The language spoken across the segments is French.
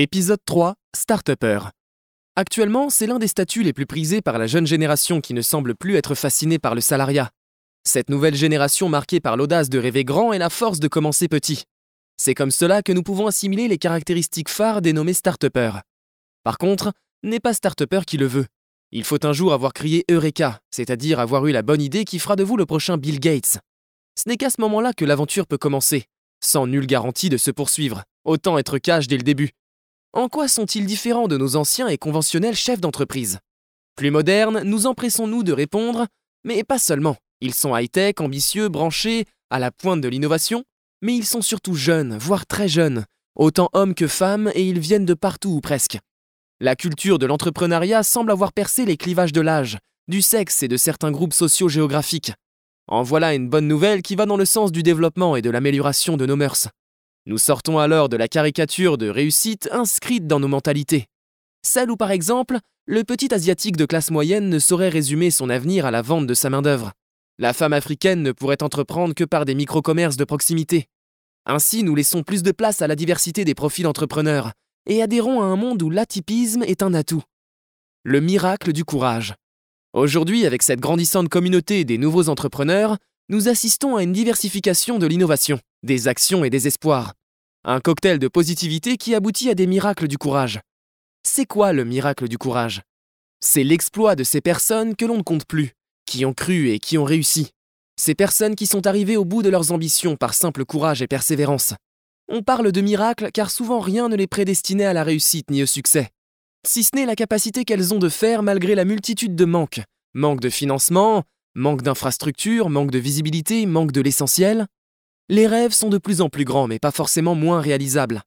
Épisode 3 Start-upper. Actuellement, c'est l'un des statuts les plus prisés par la jeune génération qui ne semble plus être fascinée par le salariat. Cette nouvelle génération marquée par l'audace de rêver grand et la force de commencer petit. C'est comme cela que nous pouvons assimiler les caractéristiques phares des nommés start-uppers. Par contre, n'est pas start-upper qui le veut. Il faut un jour avoir crié Eureka, c'est-à-dire avoir eu la bonne idée qui fera de vous le prochain Bill Gates. Ce n'est qu'à ce moment-là que l'aventure peut commencer, sans nulle garantie de se poursuivre. Autant être cash dès le début. En quoi sont-ils différents de nos anciens et conventionnels chefs d'entreprise? Plus modernes, nous empressons-nous de répondre, mais pas seulement. Ils sont high-tech, ambitieux, branchés, à la pointe de l'innovation, mais ils sont surtout jeunes, voire très jeunes, autant hommes que femmes, et ils viennent de partout ou presque. La culture de l'entrepreneuriat semble avoir percé les clivages de l'âge, du sexe et de certains groupes sociaux géographiques. En voilà une bonne nouvelle qui va dans le sens du développement et de l'amélioration de nos mœurs. Nous sortons alors de la caricature de réussite inscrite dans nos mentalités. Celle où, par exemple, le petit asiatique de classe moyenne ne saurait résumer son avenir à la vente de sa main-d'œuvre. La femme africaine ne pourrait entreprendre que par des micro-commerces de proximité. Ainsi, nous laissons plus de place à la diversité des profils entrepreneurs et adhérons à un monde où l'atypisme est un atout. Le miracle du courage. Aujourd'hui, avec cette grandissante communauté des nouveaux entrepreneurs, nous assistons à une diversification de l'innovation, des actions et des espoirs. Un cocktail de positivité qui aboutit à des miracles du courage. C'est quoi le miracle du courage? C'est l'exploit de ces personnes que l'on ne compte plus, qui ont cru et qui ont réussi. Ces personnes qui sont arrivées au bout de leurs ambitions par simple courage et persévérance. On parle de miracle car souvent rien ne les prédestinait à la réussite ni au succès. Si ce n'est la capacité qu'elles ont de faire malgré la multitude de manques. Manque de financement, manque d'infrastructures, manque de visibilité, manque de l'essentiel. Les rêves sont de plus en plus grands, mais pas forcément moins réalisables.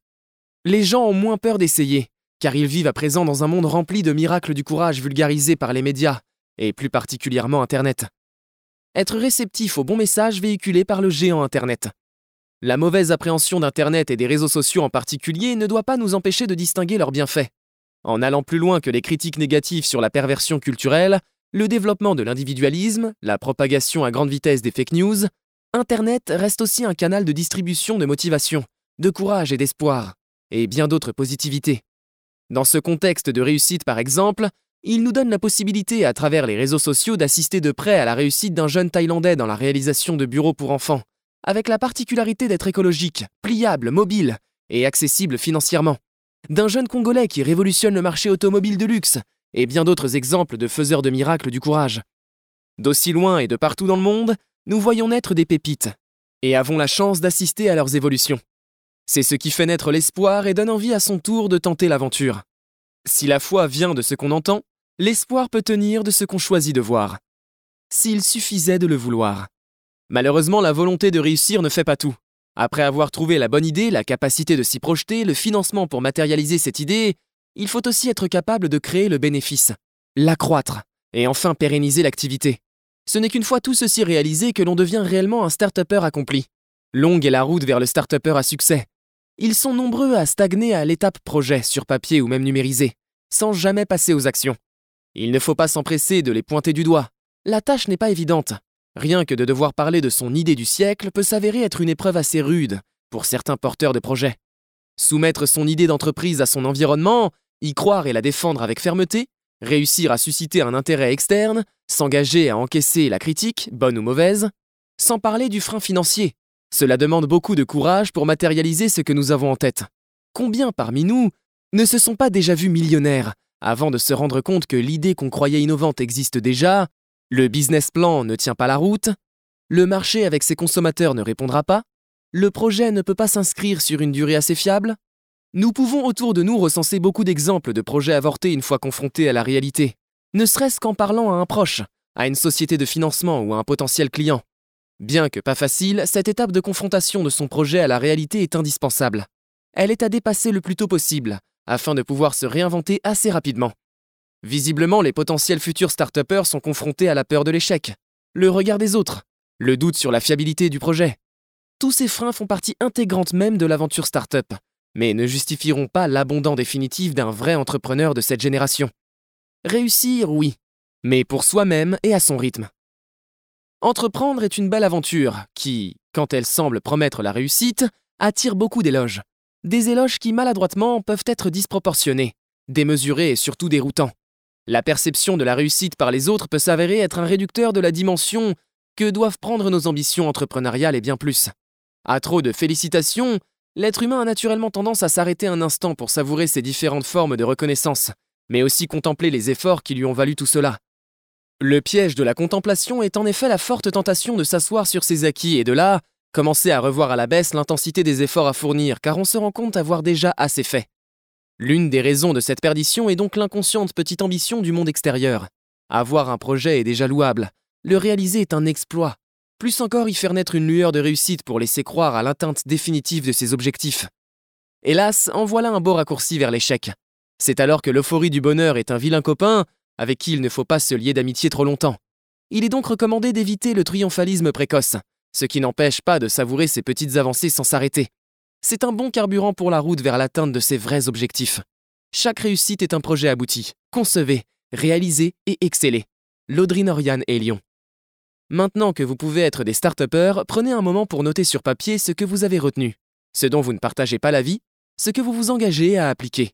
Les gens ont moins peur d'essayer, car ils vivent à présent dans un monde rempli de miracles du courage vulgarisés par les médias, et plus particulièrement Internet. Être réceptif aux bons messages véhiculés par le géant Internet. La mauvaise appréhension d'Internet et des réseaux sociaux en particulier ne doit pas nous empêcher de distinguer leurs bienfaits. En allant plus loin que les critiques négatives sur la perversion culturelle, le développement de l'individualisme, la propagation à grande vitesse des fake news, Internet reste aussi un canal de distribution de motivation, de courage et d'espoir, et bien d'autres positivités. Dans ce contexte de réussite par exemple, il nous donne la possibilité à travers les réseaux sociaux d'assister de près à la réussite d'un jeune Thaïlandais dans la réalisation de bureaux pour enfants, avec la particularité d'être écologique, pliable, mobile et accessible financièrement. D'un jeune Congolais qui révolutionne le marché automobile de luxe et bien d'autres exemples de faiseurs de miracles du courage. D'aussi loin et de partout dans le monde, nous voyons naître des pépites, et avons la chance d'assister à leurs évolutions. C'est ce qui fait naître l'espoir et donne envie à son tour de tenter l'aventure. Si la foi vient de ce qu'on entend, l'espoir peut tenir de ce qu'on choisit de voir. S'il suffisait de le vouloir. Malheureusement, la volonté de réussir ne fait pas tout. Après avoir trouvé la bonne idée, la capacité de s'y projeter, le financement pour matérialiser cette idée, il faut aussi être capable de créer le bénéfice, l'accroître et enfin pérenniser l'activité. Ce n'est qu'une fois tout ceci réalisé que l'on devient réellement un start-upper accompli. Longue est la route vers le start-upper à succès. Ils sont nombreux à stagner à l'étape projet, sur papier ou même numérisé, sans jamais passer aux actions. Il ne faut pas s'empresser de les pointer du doigt. La tâche n'est pas évidente. Rien que de devoir parler de son idée du siècle peut s'avérer être une épreuve assez rude pour certains porteurs de projets. Soumettre son idée d'entreprise à son environnement, y croire et la défendre avec fermeté, réussir à susciter un intérêt externe, s'engager à encaisser la critique, bonne ou mauvaise, sans parler du frein financier. Cela demande beaucoup de courage pour matérialiser ce que nous avons en tête. Combien parmi nous ne se sont pas déjà vus millionnaires avant de se rendre compte que l'idée qu'on croyait innovante existe déjà, le business plan ne tient pas la route, le marché avec ses consommateurs ne répondra pas, le projet ne peut pas s'inscrire sur une durée assez fiable? Nous pouvons autour de nous recenser beaucoup d'exemples de projets avortés une fois confrontés à la réalité, ne serait-ce qu'en parlant à un proche, à une société de financement ou à un potentiel client. Bien que pas facile, cette étape de confrontation de son projet à la réalité est indispensable. Elle est à dépasser le plus tôt possible, afin de pouvoir se réinventer assez rapidement. Visiblement, les potentiels futurs start sont confrontés à la peur de l'échec, le regard des autres, le doute sur la fiabilité du projet, tous ces freins font partie intégrante même de l'aventure startup, mais ne justifieront pas l'abondant définitif d'un vrai entrepreneur de cette génération. Réussir, oui, mais pour soi-même et à son rythme. Entreprendre est une belle aventure qui, quand elle semble promettre la réussite, attire beaucoup d'éloges. Des éloges qui maladroitement peuvent être disproportionnés, démesurés et surtout déroutants. La perception de la réussite par les autres peut s'avérer être un réducteur de la dimension que doivent prendre nos ambitions entrepreneuriales et bien plus. À trop de félicitations, l'être humain a naturellement tendance à s'arrêter un instant pour savourer ces différentes formes de reconnaissance, mais aussi contempler les efforts qui lui ont valu tout cela. Le piège de la contemplation est en effet la forte tentation de s'asseoir sur ses acquis et de là, commencer à revoir à la baisse l'intensité des efforts à fournir car on se rend compte avoir déjà assez fait. L'une des raisons de cette perdition est donc l'inconsciente petite ambition du monde extérieur. Avoir un projet est déjà louable, le réaliser est un exploit, plus encore y faire naître une lueur de réussite pour laisser croire à l'atteinte définitive de ses objectifs. Hélas, en voilà un beau raccourci vers l'échec. C'est alors que l'euphorie du bonheur est un vilain copain avec qui il ne faut pas se lier d'amitié trop longtemps. Il est donc recommandé d'éviter le triomphalisme précoce, ce qui n'empêche pas de savourer ses petites avancées sans s'arrêter. C'est un bon carburant pour la route vers l'atteinte de ses vrais objectifs. Chaque réussite est un projet abouti. Concevez, réalisez et excellez. Laudrine Oriane et Lyon. Maintenant que vous pouvez être des start prenez un moment pour noter sur papier ce que vous avez retenu, ce dont vous ne partagez pas l'avis, ce que vous vous engagez à appliquer.